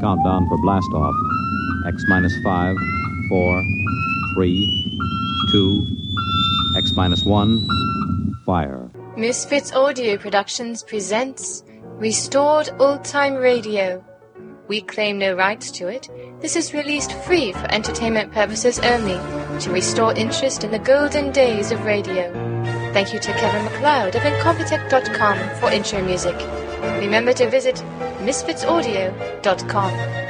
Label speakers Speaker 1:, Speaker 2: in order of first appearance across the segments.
Speaker 1: Countdown for blast off. X minus five, four, three, two, X minus one, fire.
Speaker 2: Misfits Audio Productions presents Restored Old Time Radio. We claim no rights to it. This is released free for entertainment purposes only to restore interest in the golden days of radio. Thank you to Kevin MacLeod of Incompetech.com for intro music. Remember to visit misfitsaudio.com.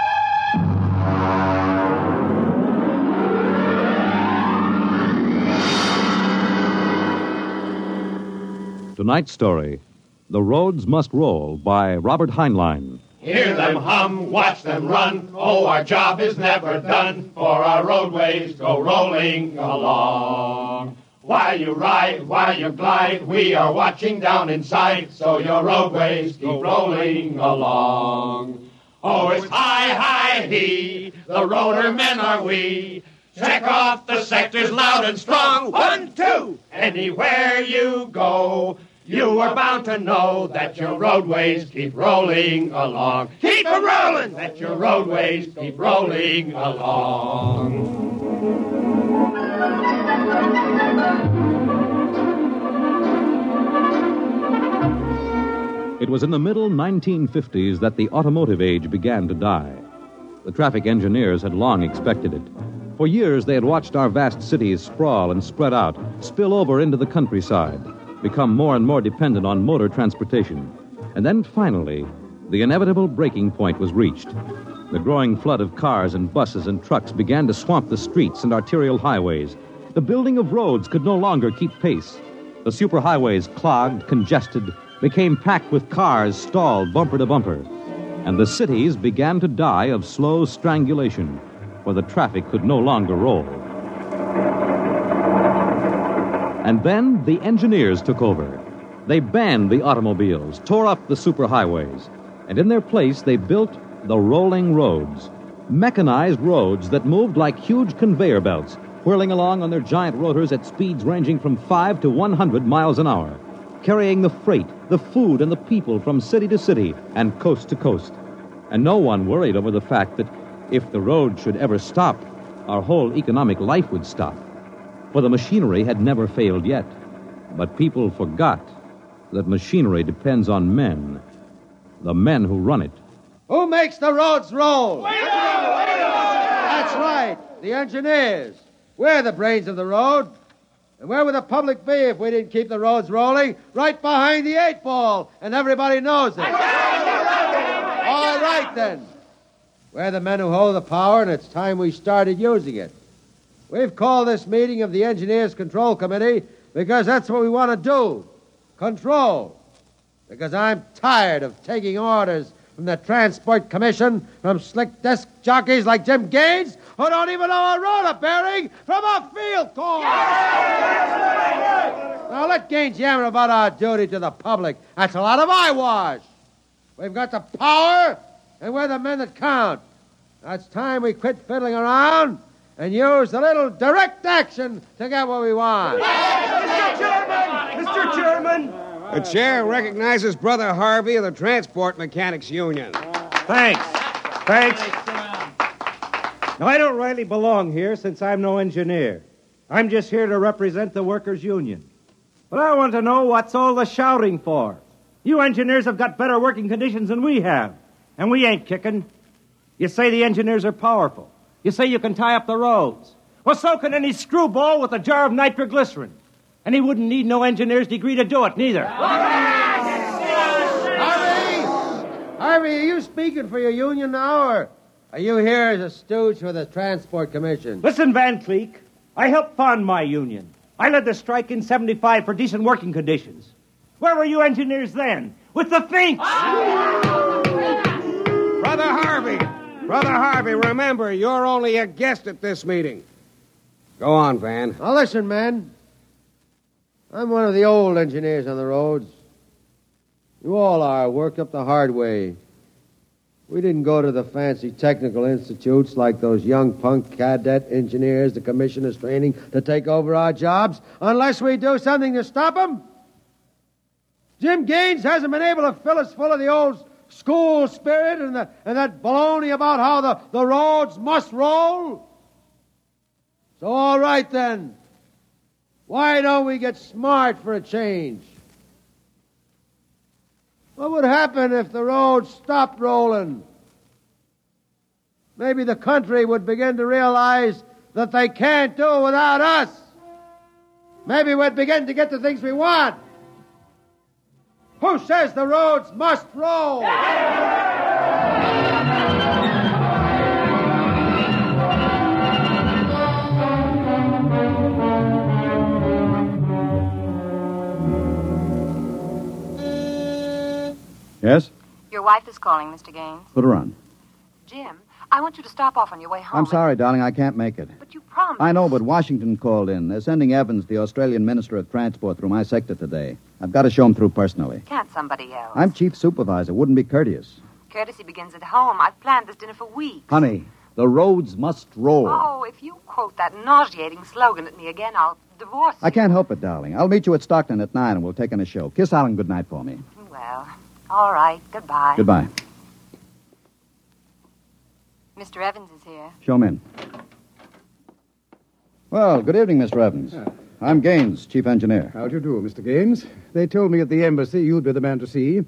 Speaker 1: Tonight's story The Roads Must Roll by Robert Heinlein.
Speaker 3: Hear them hum, watch them run. Oh, our job is never done, for our roadways go rolling along. While you ride, while you glide, we are watching down inside, so your roadways keep rolling along. Oh, it's high, high, he, the roller men are we. Check off the sectors loud and strong. One, two, anywhere you go. You are bound to know that your roadways keep rolling along. Keep a rolling! That your roadways keep rolling along.
Speaker 1: It was in the middle 1950s that the automotive age began to die. The traffic engineers had long expected it. For years, they had watched our vast cities sprawl and spread out, spill over into the countryside, become more and more dependent on motor transportation. And then finally, the inevitable breaking point was reached. The growing flood of cars and buses and trucks began to swamp the streets and arterial highways. The building of roads could no longer keep pace. The superhighways, clogged, congested, became packed with cars stalled bumper to bumper. And the cities began to die of slow strangulation, for the traffic could no longer roll. And then the engineers took over. They banned the automobiles, tore up the superhighways, and in their place they built the rolling roads. Mechanized roads that moved like huge conveyor belts, whirling along on their giant rotors at speeds ranging from 5 to 100 miles an hour, carrying the freight, the food, and the people from city to city and coast to coast. And no one worried over the fact that if the road should ever stop, our whole economic life would stop. For the machinery had never failed yet. But people forgot that machinery depends on men, the men who run it.
Speaker 4: Who makes the roads roll? That's right, the engineers. We're the brains of the road. And where would the public be if we didn't keep the roads rolling? Right behind the eight ball, and everybody knows it. All right, then. We're the men who hold the power, and it's time we started using it. We've called this meeting of the Engineers Control Committee because that's what we want to do control. Because I'm tired of taking orders from the Transport Commission from slick desk jockeys like Jim Gaines who don't even know a roller bearing from a field coil. Now let Gaines yammer about our duty to the public. That's a lot of eyewash. We've got the power, and we're the men that count. Now it's time we quit fiddling around and use a little direct action to get what we want.
Speaker 5: Mr. Chairman! Mr. Chairman!
Speaker 6: The chair recognizes Brother Harvey of the Transport Mechanics Union.
Speaker 5: Thanks. Thanks. Now, I don't rightly belong here since I'm no engineer. I'm just here to represent the workers' union. But I want to know what's all the shouting for. You engineers have got better working conditions than we have, and we ain't kicking. You say the engineers are powerful. You say you can tie up the roads. Well, so can any screwball with a jar of nitroglycerin. And he wouldn't need no engineer's degree to do it, neither.
Speaker 4: Harvey! Harvey, are you speaking for your union now, or are you here as a stooge for the Transport Commission?
Speaker 5: Listen, Van Cleek, I helped found my union. I led the strike in 75 for decent working conditions. Where were you engineers then? With the Finks!
Speaker 6: Brother Harvey! Brother Harvey, remember, you're only a guest at this meeting. Go on, Van.
Speaker 4: Now, listen, man. I'm one of the old engineers on the roads. You all are, worked up the hard way. We didn't go to the fancy technical institutes like those young punk cadet engineers the commission is training to take over our jobs unless we do something to stop them. Jim Gaines hasn't been able to fill us full of the old school spirit and, the, and that baloney about how the, the roads must roll. So, all right then. Why don't we get smart for a change? What would happen if the roads stopped rolling? Maybe the country would begin to realize that they can't do it without us. Maybe we'd begin to get the things we want. Who says the roads must roll?
Speaker 7: Yes?
Speaker 8: Your wife is calling, Mr. Gaines.
Speaker 7: Put her on.
Speaker 8: Jim, I want you to stop off on your way home.
Speaker 7: I'm sorry, darling, I can't make it.
Speaker 8: But you promised.
Speaker 7: I know, but Washington called in. They're sending Evans, the Australian Minister of Transport, through my sector today. I've got to show him through personally.
Speaker 8: Can't somebody else?
Speaker 7: I'm chief supervisor. Wouldn't be courteous.
Speaker 8: Courtesy begins at home. I've planned this dinner for weeks.
Speaker 7: Honey, the roads must roll.
Speaker 8: Oh, if you quote that nauseating slogan at me again, I'll divorce you.
Speaker 7: I can't help it, darling. I'll meet you at Stockton at 9 and we'll take in a show. Kiss Alan goodnight for me.
Speaker 8: Well, all right. Goodbye.
Speaker 7: Goodbye.
Speaker 8: Mr. Evans is here.
Speaker 7: Show him in. Well, good evening, Mr. Evans. I'm Gaines, chief engineer.
Speaker 9: How do you do, Mr. Gaines? They told me at the embassy you'd be the man to see.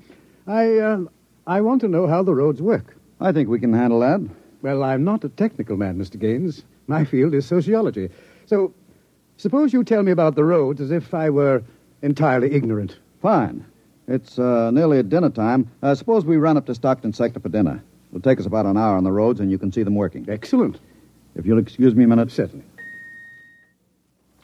Speaker 9: I, uh, I want to know how the roads work.
Speaker 7: I think we can handle that.
Speaker 9: Well, I'm not a technical man, Mr. Gaines. My field is sociology. So, suppose you tell me about the roads as if I were entirely ignorant.
Speaker 7: Fine. It's uh, nearly dinner time. Uh, suppose we run up to Stockton sector for dinner. It'll take us about an hour on the roads, and you can see them working.
Speaker 9: Excellent.
Speaker 7: If you'll excuse me a minute.
Speaker 9: Certainly.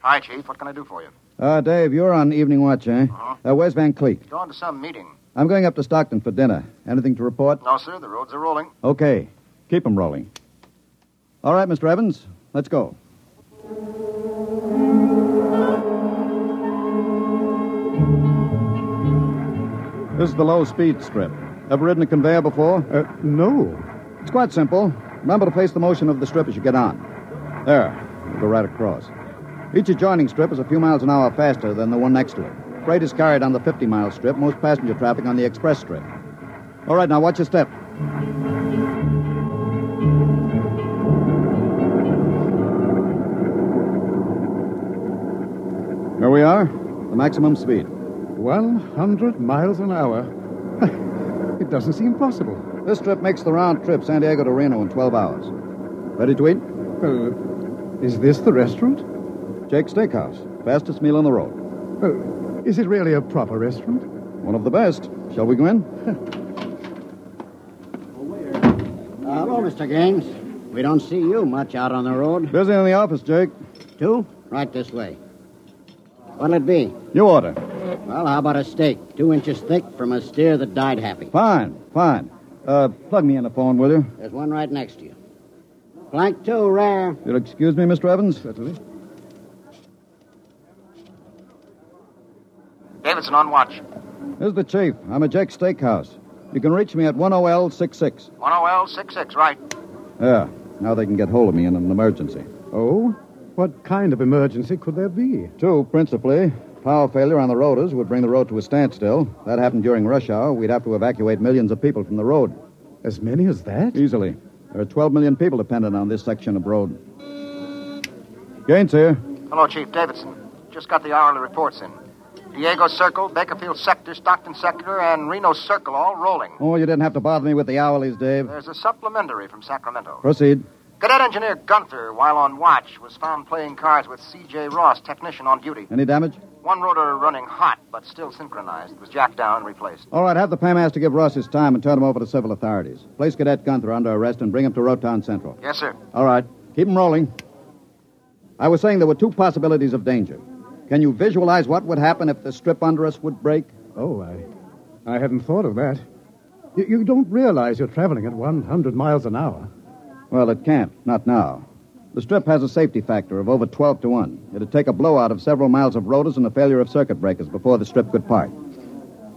Speaker 10: Hi, Chief. What can I do for you?
Speaker 7: Uh, Dave, you're on evening watch, eh?
Speaker 10: Uh-huh.
Speaker 7: Uh, where's Van Cleek?
Speaker 10: Going to some meeting.
Speaker 7: I'm going up to Stockton for dinner. Anything to report?
Speaker 10: No, sir. The roads are rolling.
Speaker 7: Okay. Keep 'em rolling. All right, Mr. Evans, let's go. This is the low speed strip. Ever ridden a conveyor before?
Speaker 9: Uh, no.
Speaker 7: It's quite simple. Remember to face the motion of the strip as you get on. There. Go right across. Each adjoining strip is a few miles an hour faster than the one next to it. Freight is carried on the 50 mile strip, most passenger traffic on the express strip. All right, now watch your step. Here we are, the maximum speed.
Speaker 9: 100 miles an hour. It doesn't seem possible.
Speaker 7: This trip makes the round trip San Diego to Reno in 12 hours. Ready to eat?
Speaker 9: Well, is this the restaurant?
Speaker 7: Jake's Steakhouse. Fastest meal on the road.
Speaker 9: Well, is it really a proper restaurant?
Speaker 7: One of the best. Shall we go in?
Speaker 11: Uh, hello, Mr. Gaines. We don't see you much out on the road.
Speaker 7: Busy in the office, Jake.
Speaker 11: Two? Right this way. What'll it be?
Speaker 7: You order.
Speaker 11: Well, how about a steak? Two inches thick from a steer that died happy.
Speaker 7: Fine, fine. Uh, plug me in the phone, will you?
Speaker 11: There's one right next to you. Flank two, rare.
Speaker 7: You'll excuse me, Mr. Evans?
Speaker 9: Certainly.
Speaker 10: Davidson on watch.
Speaker 7: This is the chief. I'm at Jake's Steakhouse. You can reach me at 10L66.
Speaker 10: 10L66, right.
Speaker 7: Yeah, now they can get hold of me in an emergency.
Speaker 9: Oh? What kind of emergency could there be?
Speaker 7: Two, principally. Power failure on the rotors would bring the road to a standstill. That happened during rush hour. We'd have to evacuate millions of people from the road.
Speaker 9: As many as that?
Speaker 7: Easily. There are 12 million people dependent on this section of road. Gaines here.
Speaker 10: Hello, Chief Davidson. Just got the hourly reports in. Diego Circle, Bakersfield Sector, Stockton Sector, and Reno Circle all rolling.
Speaker 7: Oh, you didn't have to bother me with the hourlies, Dave.
Speaker 10: There's a supplementary from Sacramento.
Speaker 7: Proceed.
Speaker 10: Cadet Engineer Gunther, while on watch, was found playing cards with C.J. Ross, technician on duty.
Speaker 7: Any damage?
Speaker 10: One rotor running hot, but still synchronized. It was jacked down and replaced.
Speaker 7: All right, have the paymaster give Ross his time and turn him over to civil authorities. Place Cadet Gunther under arrest and bring him to Rotown Central.
Speaker 10: Yes, sir.
Speaker 7: All right, keep him rolling. I was saying there were two possibilities of danger. Can you visualize what would happen if the strip under us would break?
Speaker 9: Oh, I, I hadn't thought of that. You, you don't realize you're traveling at 100 miles an hour.
Speaker 7: Well, it can't. Not now. The strip has a safety factor of over 12 to 1. It'd take a blowout of several miles of rotors and a failure of circuit breakers before the strip could part.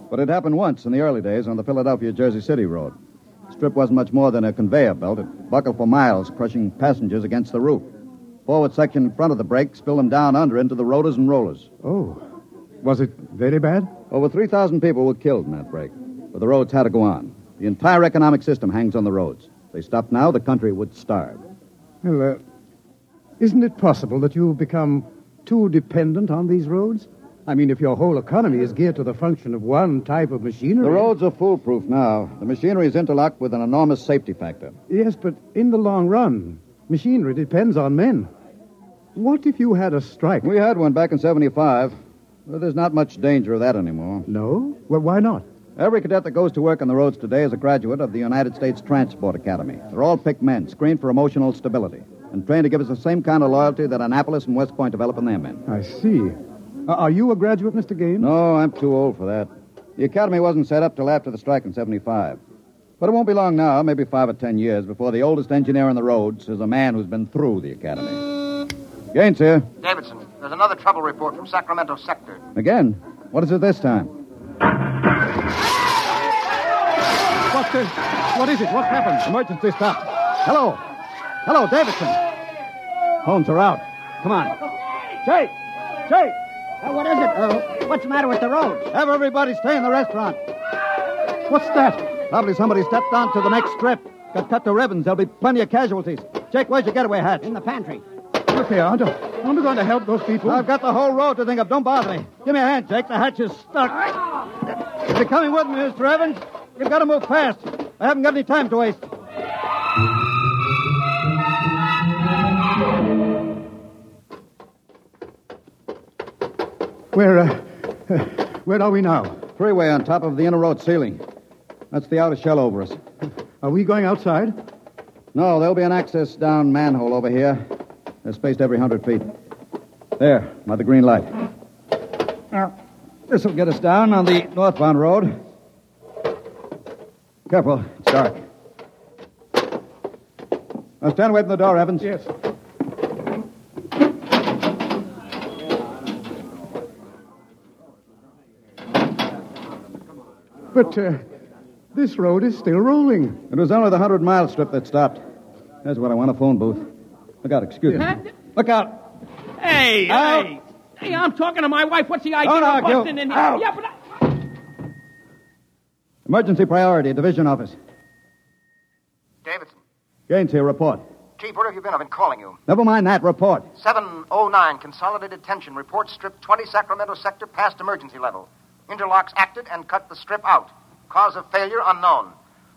Speaker 7: But it happened once in the early days on the Philadelphia Jersey City road. The strip wasn't much more than a conveyor belt. It buckled for miles, crushing passengers against the roof. Forward section in front of the brake spilled them down under into the rotors and rollers.
Speaker 9: Oh. Was it very bad?
Speaker 7: Over 3,000 people were killed in that break. But the roads had to go on. The entire economic system hangs on the roads. If they stopped now, the country would starve.
Speaker 9: Well, uh, isn't it possible that you've become too dependent on these roads? I mean, if your whole economy is geared to the function of one type of machinery.
Speaker 7: The roads are foolproof now. The machinery is interlocked with an enormous safety factor.
Speaker 9: Yes, but in the long run, machinery depends on men. What if you had a strike?
Speaker 7: We had one back in 75. Well, there's not much danger of that anymore.
Speaker 9: No? Well, why not?
Speaker 7: Every cadet that goes to work on the roads today is a graduate of the United States Transport Academy. They're all picked men, screened for emotional stability, and trained to give us the same kind of loyalty that Annapolis and West Point develop in their men.
Speaker 9: I see. Uh, are you a graduate, Mr. Gaines?
Speaker 7: No, I'm too old for that. The academy wasn't set up till after the strike in 75. But it won't be long now, maybe five or ten years, before the oldest engineer on the roads is a man who's been through the academy. Gaines here.
Speaker 10: Davidson, there's another trouble report from Sacramento sector.
Speaker 7: Again? What is it this time?
Speaker 9: What, uh, what is it? What happened?
Speaker 7: Emergency stop. Hello. Hello, Davidson. Phones are out. Come on. Jake! Jake!
Speaker 11: Uh, what is it? Uh, what's the matter with the roads?
Speaker 7: Have everybody stay in the restaurant.
Speaker 9: What's that?
Speaker 7: Probably somebody stepped onto the next strip. Got cut to ribbons. There'll be plenty of casualties. Jake, where's your getaway hat?
Speaker 11: In the pantry.
Speaker 9: Look here, aren't, aren't we going to help those people?
Speaker 7: I've got the whole road to think of. Don't bother me. Give me a hand, Jake. The hatch is stuck. If you're coming with me, Mr. Evans, you've got to move fast. I haven't got any time to waste.
Speaker 9: Where, uh, uh, where are we now?
Speaker 7: Freeway on top of the inner road ceiling. That's the outer shell over us.
Speaker 9: Are we going outside?
Speaker 7: No, there'll be an access down manhole over here. They're spaced every hundred feet. There, by the green light. Now, this will get us down on the northbound road. Careful, it's dark. Now stand away from the door, Evans.
Speaker 9: Yes. But uh, this road is still rolling.
Speaker 7: It was only the hundred mile strip that stopped. That's what I want a phone booth. Look out, excuse me. Look out.
Speaker 12: Hey,
Speaker 7: Out.
Speaker 12: hey. Hey, I'm talking to my wife. What's the idea
Speaker 7: Don't
Speaker 12: of
Speaker 7: argue.
Speaker 12: busting in here?
Speaker 7: Out.
Speaker 12: Yeah, but I...
Speaker 7: Emergency priority, division office.
Speaker 10: Davidson.
Speaker 7: Gaines here, report.
Speaker 10: Chief, where have you been? I've been calling you.
Speaker 7: Never mind that, report.
Speaker 10: 709, Consolidated Tension. Report strip 20 Sacramento sector past emergency level. Interlocks acted and cut the strip out. Cause of failure unknown.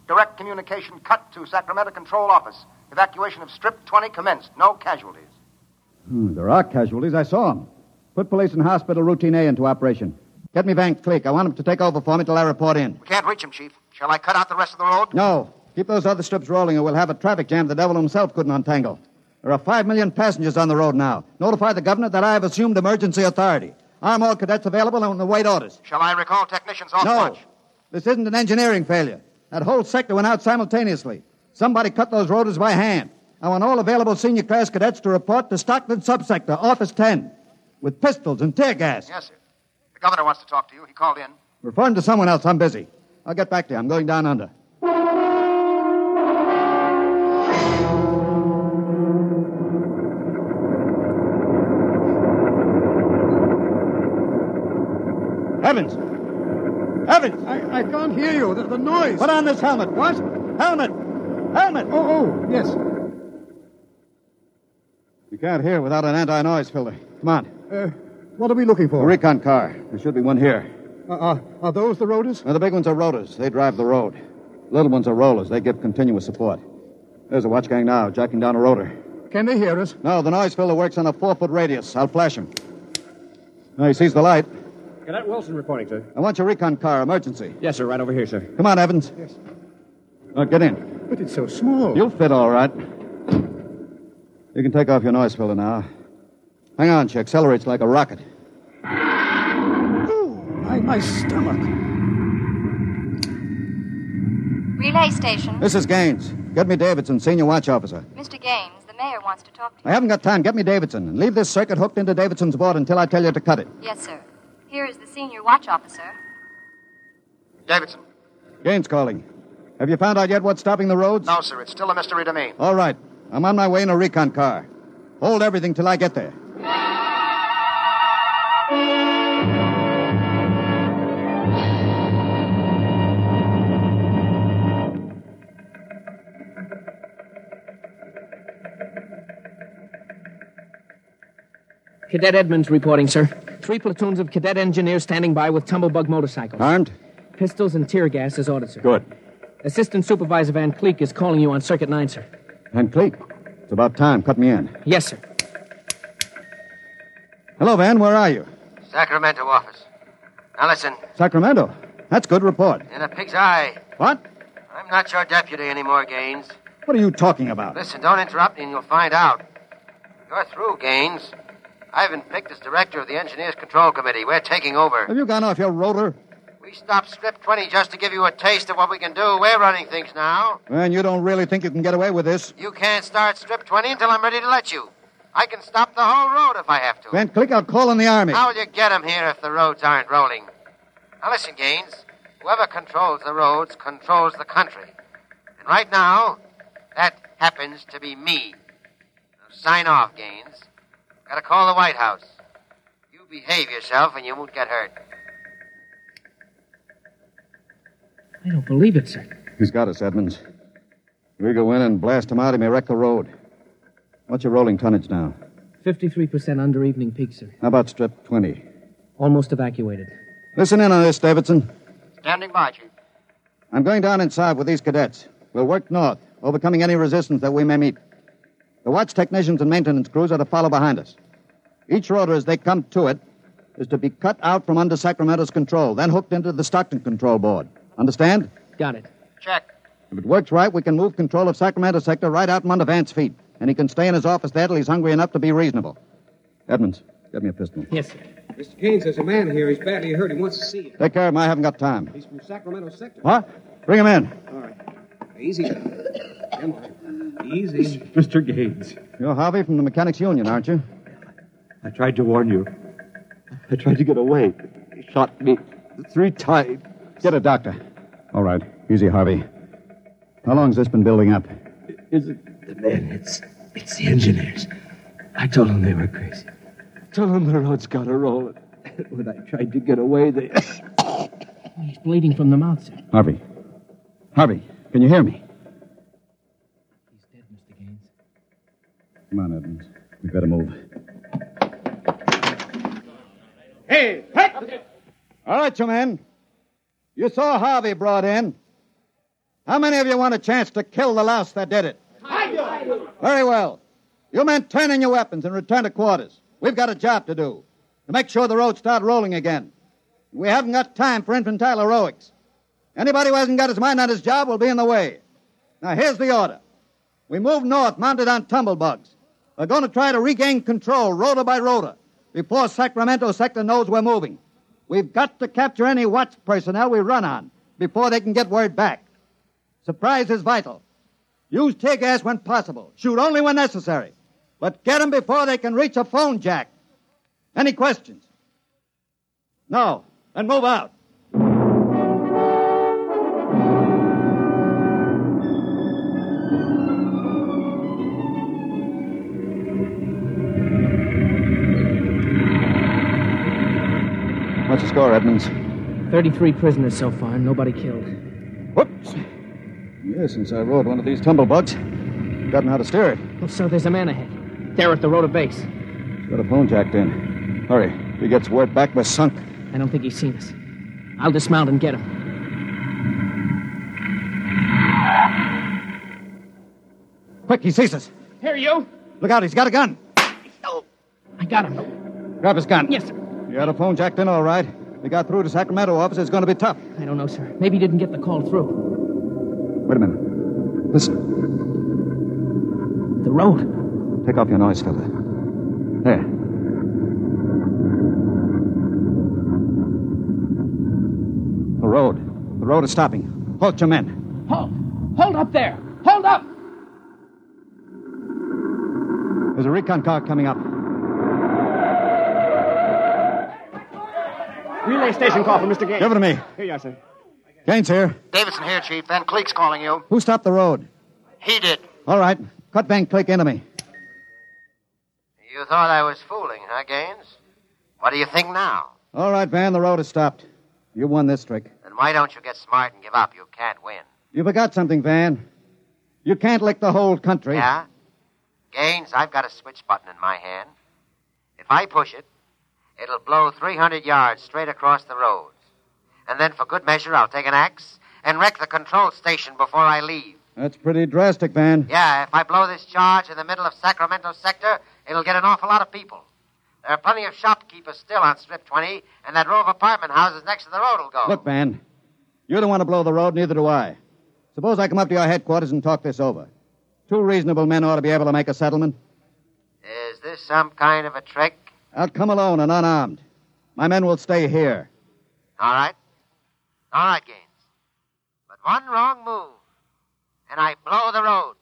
Speaker 10: Direct communication cut to Sacramento Control Office. Evacuation of strip 20 commenced. No casualties.
Speaker 7: Hmm, there are casualties. I saw them. Put police and hospital routine A into operation. Get me Van Cleek. I want him to take over for me till I report in.
Speaker 10: We can't reach him, Chief. Shall I cut out the rest of the road?
Speaker 7: No. Keep those other strips rolling or we'll have a traffic jam the devil himself couldn't untangle. There are five million passengers on the road now. Notify the governor that I have assumed emergency authority. Arm all cadets available and await orders.
Speaker 10: Shall I recall technicians off
Speaker 7: no.
Speaker 10: watch?
Speaker 7: This isn't an engineering failure. That whole sector went out simultaneously. Somebody cut those rotors by hand. I want all available senior class cadets to report to Stockton Subsector, Office 10, with pistols and tear gas.
Speaker 10: Yes, sir. The governor wants to talk to you. He called in.
Speaker 7: Refer him to someone else. I'm busy. I'll get back to you. I'm going down under.
Speaker 9: Hear you. The, the noise.
Speaker 7: Put on this helmet.
Speaker 9: What?
Speaker 7: Helmet! Helmet!
Speaker 9: Oh, oh, yes.
Speaker 7: You can't hear without an anti-noise filter. Come on.
Speaker 9: Uh, what are we looking for?
Speaker 7: A recon car. There should be one here.
Speaker 9: Uh, uh, are those the rotors?
Speaker 7: Now, the big ones are rotors. They drive the road. Little ones are rollers. They give continuous support. There's a watch gang now, jacking down a rotor.
Speaker 9: Can they hear us?
Speaker 7: No, the noise filter works on a four-foot radius. I'll flash him. No, he sees the light.
Speaker 13: Cadet Wilson reporting, sir.
Speaker 7: I want your recon car, emergency.
Speaker 13: Yes, sir, right over here, sir.
Speaker 7: Come on, Evans.
Speaker 9: Yes.
Speaker 7: Now, get in.
Speaker 9: But it's so small.
Speaker 7: You'll fit all right. You can take off your noise filter now. Hang on, she accelerates like a rocket.
Speaker 9: My, my stomach.
Speaker 14: Relay station.
Speaker 7: This is Gaines. Get me Davidson, senior watch officer.
Speaker 14: Mr. Gaines, the mayor wants to talk to you.
Speaker 7: I haven't got time. Get me Davidson. And leave this circuit hooked into Davidson's board until I tell you to cut it.
Speaker 14: Yes, sir. Here is the senior watch officer.
Speaker 10: Davidson.
Speaker 7: Gaines calling. Have you found out yet what's stopping the roads?
Speaker 10: No, sir. It's still a mystery to me.
Speaker 7: All right. I'm on my way in a recon car. Hold everything till I get there.
Speaker 12: Cadet Edmonds reporting, sir. Three platoons of cadet engineers standing by with tumblebug motorcycles.
Speaker 7: Armed?
Speaker 12: Pistols and tear gas as ordered, sir.
Speaker 7: Good.
Speaker 12: Assistant Supervisor Van Cleek is calling you on Circuit 9, sir.
Speaker 7: Van Cleek. It's about time. Cut me in.
Speaker 12: Yes, sir.
Speaker 7: Hello, Van. Where are you?
Speaker 15: Sacramento office. Now listen,
Speaker 7: Sacramento. That's good report.
Speaker 15: in a pig's eye.
Speaker 7: What?
Speaker 15: I'm not your deputy anymore, Gaines.
Speaker 7: What are you talking about?
Speaker 15: Listen, don't interrupt me and you'll find out. You're through, Gaines. I've been picked as director of the Engineers Control Committee. We're taking over.
Speaker 7: Have you gone off your roller?
Speaker 15: We stopped Strip 20 just to give you a taste of what we can do. We're running things now.
Speaker 7: Man, you don't really think you can get away with this.
Speaker 15: You can't start Strip 20 until I'm ready to let you. I can stop the whole road if I have to.
Speaker 7: Van Cleek, I'll call in the Army.
Speaker 15: How will you get 'em here if the roads aren't rolling? Now listen, Gaines. Whoever controls the roads controls the country. And right now, that happens to be me. Now sign off, Gaines. Gotta call the White House. You behave yourself and you won't get hurt.
Speaker 12: I don't believe it, sir.
Speaker 7: He's got us, Edmonds. We go in and blast him out, he may wreck the road. What's your rolling tonnage now?
Speaker 12: 53% under evening peak, sir.
Speaker 7: How about strip 20?
Speaker 12: Almost evacuated.
Speaker 7: Listen in on this, Davidson.
Speaker 10: Standing by, Chief.
Speaker 7: I'm going down inside with these cadets. We'll work north, overcoming any resistance that we may meet. The watch technicians and maintenance crews are to follow behind us. Each rotor, as they come to it, is to be cut out from under Sacramento's control, then hooked into the Stockton control board. Understand?
Speaker 12: Got it.
Speaker 10: Check.
Speaker 7: If it works right, we can move control of Sacramento sector right out from under Vance's feet, and he can stay in his office there till he's hungry enough to be reasonable. Edmonds, get me a pistol.
Speaker 12: Yes, sir.
Speaker 6: Mr. Gaines, there's a man here. He's badly hurt. He wants to see you.
Speaker 7: Take care of him. I haven't got time.
Speaker 6: He's from Sacramento sector.
Speaker 7: What? Bring him in.
Speaker 6: All right. Easy. Come on. Easy.
Speaker 16: Mr. Gaines,
Speaker 7: You're Harvey from the Mechanics Union, aren't you?
Speaker 16: I tried to warn you. I tried to get away. He shot me three times.
Speaker 7: Get a doctor. All right. Easy, Harvey. How long's this been building up?
Speaker 16: Is it the men? It's it's the engineers. I told them they were crazy. Told them the road's got to roll. When I tried to get away, they.
Speaker 12: He's bleeding from the mouth, sir.
Speaker 7: Harvey. Harvey, can you hear me?
Speaker 12: He's dead, Mr. Gaines.
Speaker 7: Come on, Edmonds. We better move.
Speaker 6: Hey, hey!
Speaker 7: All right, you men. You saw Harvey brought in. How many of you want a chance to kill the louse that did it? I do. Very well. You men turn in your weapons and return to quarters. We've got a job to do to make sure the roads start rolling again. We haven't got time for infantile heroics. Anybody who hasn't got his mind on his job will be in the way. Now, here's the order. We move north, mounted on tumblebugs. We're going to try to regain control, rotor by rotor, before Sacramento sector knows we're moving. We've got to capture any watch personnel we run on before they can get word back. Surprise is vital. Use tear gas when possible. Shoot only when necessary. But get 'em before they can reach a phone jack. Any questions? No. Then move out. What's the score, Edmonds?
Speaker 12: 33 prisoners so far, nobody killed.
Speaker 7: Whoops. Yes, since I rode one of these tumblebugs, gotten how to steer it.
Speaker 12: Oh, sir, there's a man ahead. There at the rotor base.
Speaker 7: He's got a phone jacked in. Hurry. If he gets word back, we're sunk.
Speaker 12: I don't think he's seen us. I'll dismount and get him.
Speaker 7: Quick, he sees us.
Speaker 12: Here, you.
Speaker 7: Look out, he's got a gun.
Speaker 12: I got him.
Speaker 7: Grab his gun.
Speaker 12: Yes, sir.
Speaker 7: You had a phone jacked in all right. We got through to Sacramento office. It's going to be tough.
Speaker 12: I don't know, sir. Maybe he didn't get the call through.
Speaker 7: Wait a minute. Listen.
Speaker 12: The road.
Speaker 7: Take off your noise filter. There. The road. The road is stopping. Halt your men.
Speaker 12: Hold. Hold up there. Hold up.
Speaker 7: There's a recon car coming up.
Speaker 13: Relay station call for Mr. Gaines.
Speaker 7: Give it to me.
Speaker 13: Here you are, sir.
Speaker 7: Gaines here.
Speaker 10: Davidson here, Chief. Van Cleek's calling you.
Speaker 7: Who stopped the road?
Speaker 10: He did.
Speaker 7: All right. Cut Van Cleek into me.
Speaker 15: You thought I was fooling, huh, Gaines? What do you think now?
Speaker 7: All right, Van, the road is stopped. You won this trick.
Speaker 15: Then why don't you get smart and give up? You can't win.
Speaker 7: You forgot something, Van. You can't lick the whole country.
Speaker 15: Yeah? Gaines, I've got a switch button in my hand. If I push it, it'll blow 300 yards straight across the roads. And then, for good measure, I'll take an axe and wreck the control station before I leave.
Speaker 7: That's pretty drastic, Van.
Speaker 15: Yeah, if I blow this charge in the middle of Sacramento sector, it'll get an awful lot of people. There are plenty of shopkeepers still on Strip 20, and that row of apartment houses next to the road will go.
Speaker 7: Look, Van, you don't want to blow the road, neither do I. Suppose I come up to your headquarters and talk this over. Two reasonable men ought to be able to make a settlement.
Speaker 15: Is this some kind of a trick?
Speaker 7: I'll come alone and unarmed. My men will stay here.
Speaker 15: All right. All right, Gaines. But one wrong move, and I blow the road.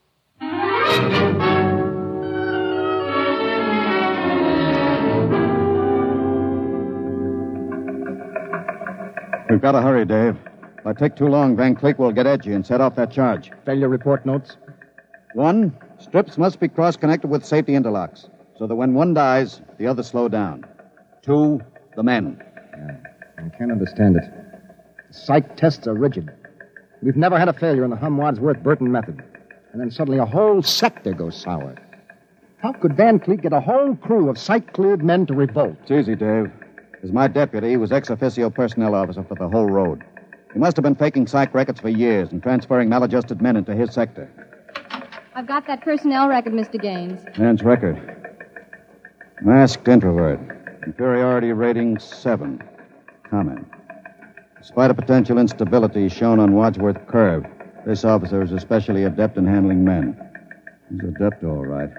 Speaker 7: We've got to hurry, Dave. If I take too long, Van Cleek will get edgy and set off that charge.
Speaker 13: Failure report notes?
Speaker 7: One, strips must be cross connected with safety interlocks so that when one dies, the others slow down. Two, the men.
Speaker 13: I can't understand it. Psych tests are rigid. We've never had a failure in the Humm Wadsworth Burton method. And then suddenly a whole sector goes sour. How could Van Cleek get a whole crew of psych cleared men to revolt?
Speaker 7: It's easy, Dave. As my deputy, he was ex officio personnel officer for the whole road. He must have been faking psych records for years and transferring maladjusted men into his sector.
Speaker 14: I've got that personnel record, Mr. Gaines.
Speaker 7: Man's record. Masked introvert. Inferiority rating seven. Comment. Despite a potential instability shown on Wadsworth Curve, this officer is especially adept in handling men. He's adept, all right.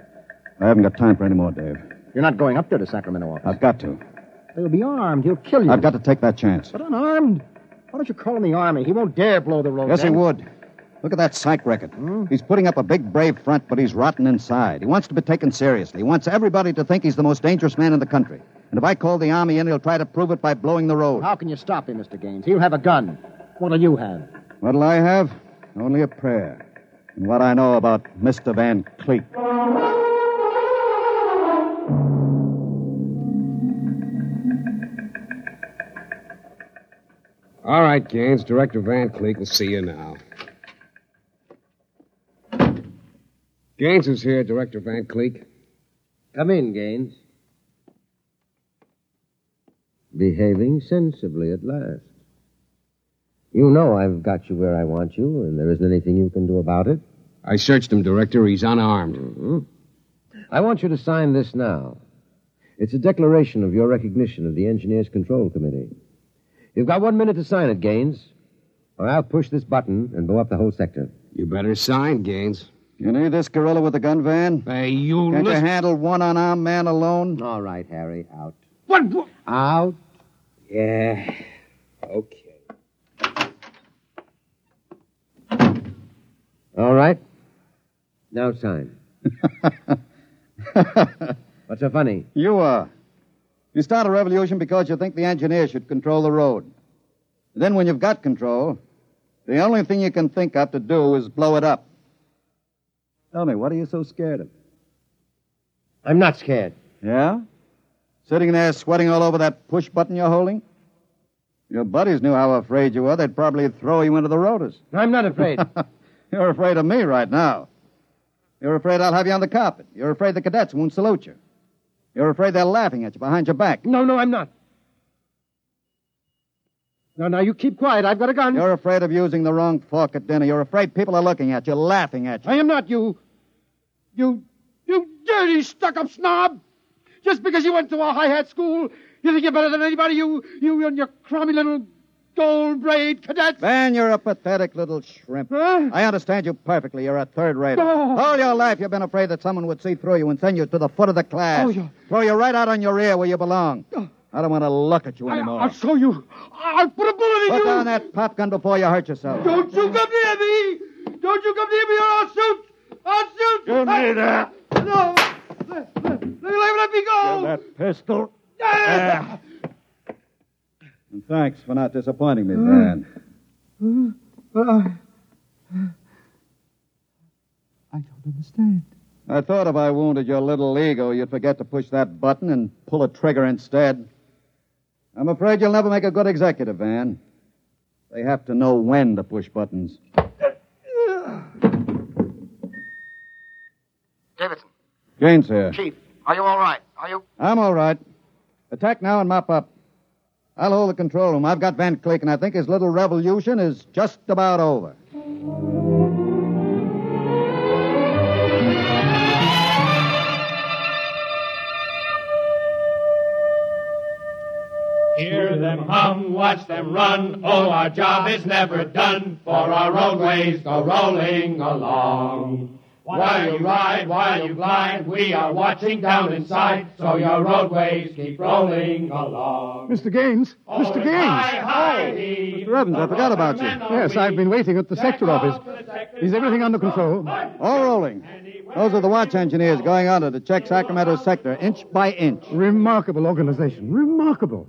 Speaker 7: I haven't got time for any more, Dave.
Speaker 13: You're not going up there to Sacramento office.
Speaker 7: I've got to.
Speaker 13: He'll be armed. He'll kill you.
Speaker 7: I've got to take that chance.
Speaker 13: But unarmed? Why don't you call in the army? He won't dare blow the road.
Speaker 7: Yes, he would. Look at that psych record. Hmm? He's putting up a big, brave front, but he's rotten inside. He wants to be taken seriously. He wants everybody to think he's the most dangerous man in the country. And if I call the army in, he'll try to prove it by blowing the road.
Speaker 13: How can you stop him, Mr. Gaines? He'll have a gun. What'll you have?
Speaker 7: What'll I have? Only a prayer. And what I know about Mr. Van Cleek.
Speaker 6: All right, Gaines. Director Van Cleek will see you now. Gaines is here, Director Van Cleek.
Speaker 17: Come in, Gaines. Behaving sensibly at last. You know I've got you where I want you, and there isn't anything you can do about it.
Speaker 6: I searched him, Director. He's unarmed.
Speaker 17: Mm-hmm. I want you to sign this now. It's a declaration of your recognition of the Engineers Control Committee. You've got one minute to sign it, Gaines, or I'll push this button and blow up the whole sector.
Speaker 6: You better sign, Gaines.
Speaker 7: You need this gorilla with the gun, Van?
Speaker 6: Hey, you
Speaker 7: Can't you handle one unarmed man alone?
Speaker 17: All right, Harry, out.
Speaker 6: What? what?
Speaker 17: Out.
Speaker 6: Yeah. Okay.
Speaker 17: All right. Now sign. What's so funny?
Speaker 7: You are. You start a revolution because you think the engineer should control the road. And then when you've got control, the only thing you can think of to do is blow it up. Tell me, what are you so scared of?
Speaker 17: I'm not scared.
Speaker 7: Yeah? Sitting there sweating all over that push button you're holding? Your buddies knew how afraid you were. They'd probably throw you into the rotors.
Speaker 17: I'm not afraid.
Speaker 7: You're afraid of me right now. You're afraid I'll have you on the carpet. You're afraid the cadets won't salute you. You're afraid they're laughing at you behind your back.
Speaker 13: No, no, I'm not. No, now you keep quiet. I've got a gun.
Speaker 7: You're afraid of using the wrong fork at dinner. You're afraid people are looking at you, laughing at you.
Speaker 13: I am not you. You, you dirty, stuck-up snob.
Speaker 9: Just because you went to a high-hat school, you think you're better than anybody, you, you and your crummy little gold braid cadets?
Speaker 7: Van, you're a pathetic little shrimp. I understand you perfectly. You're a third rater.
Speaker 9: Oh.
Speaker 7: All your life you've been afraid that someone would see through you and send you to the foot of the class.
Speaker 9: Oh, yeah.
Speaker 7: Throw you right out on your ear where you belong. Oh. I don't want to look at you anymore.
Speaker 9: I'll show you. I'll put a bullet in
Speaker 7: Put
Speaker 9: you.
Speaker 7: Put down that pop gun before you hurt yourself.
Speaker 9: Don't you come near me! Don't you come near me or I'll shoot! I'll shoot!
Speaker 6: Give me that.
Speaker 9: No! Let, let, let, let me go!
Speaker 6: That pistol.
Speaker 9: Ah.
Speaker 7: And thanks for not disappointing me, Van.
Speaker 9: I don't understand.
Speaker 7: I thought if I wounded your little ego, you'd forget to push that button and pull a trigger instead. I'm afraid you'll never make a good executive, Van. They have to know when to push buttons.
Speaker 10: Davidson,
Speaker 7: Gaines here.
Speaker 10: Chief, are you all right? Are you?
Speaker 7: I'm all right. Attack now and mop up. I'll hold the control room. I've got Van Cleek, and I think his little revolution is just about over.
Speaker 3: Hear them hum, watch them run. Oh, our job is never done, for our roadways go rolling along. While you ride, while you glide, we are watching down inside, so your roadways keep rolling along.
Speaker 9: Mr. Gaines! Oh, Mr. Gaines!
Speaker 3: Hi, hi, he.
Speaker 7: Mr. Evans, I forgot about you.
Speaker 9: Yes, I've been waiting at the sector office. Is everything under control?
Speaker 7: All rolling. Those are the watch engineers going under to the check Sacramento sector inch by inch.
Speaker 9: Remarkable organization. Remarkable.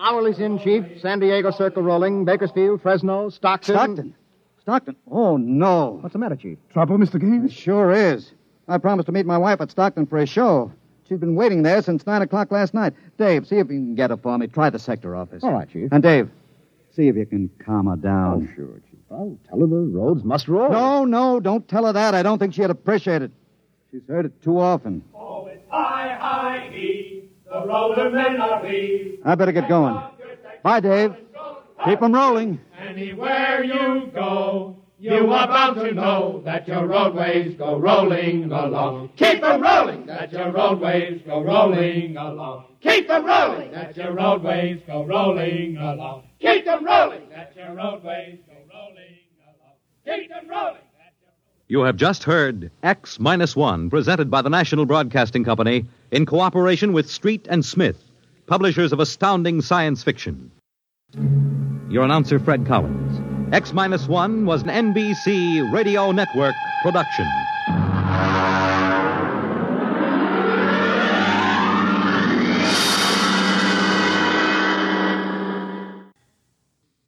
Speaker 13: Hourly's in, Chief. San Diego Circle rolling. Bakersfield, Fresno, Stockton.
Speaker 7: Stockton? Stockton? Oh, no.
Speaker 13: What's the matter, Chief?
Speaker 9: Trouble, Mr. Gaines?
Speaker 7: It sure is. I promised to meet my wife at Stockton for a show. She's been waiting there since 9 o'clock last night. Dave, see if you can get her for me. Try the sector office.
Speaker 13: All right, Chief.
Speaker 7: And Dave, see if you can calm her down.
Speaker 13: Oh, sure, Chief. I'll tell her the roads must roll.
Speaker 7: No, no, don't tell her that. I don't think she'd appreciate it. She's heard it too often.
Speaker 3: Oh, it's hi, hi, he. The roller men are we.
Speaker 7: I better get going. Bye, Dave. Keep 'em rolling.
Speaker 3: Anywhere you go, you are bound to know that your roadways go rolling along. Keep them rolling, that your roadways go rolling along. Keep them rolling, that your roadways go rolling along. Keep them rolling, that your roadways go rolling along. Keep them rolling.
Speaker 1: You have just heard X Minus One, presented by the National Broadcasting Company in cooperation with Street and Smith, publishers of astounding science fiction. Your announcer, Fred Collins. X Minus One was an NBC Radio Network production.